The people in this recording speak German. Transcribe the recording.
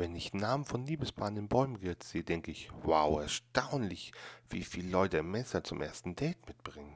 Wenn ich Namen von Liebespaaren in Bäumen sehe, denke ich, wow, erstaunlich, wie viele Leute ein Messer zum ersten Date mitbringen.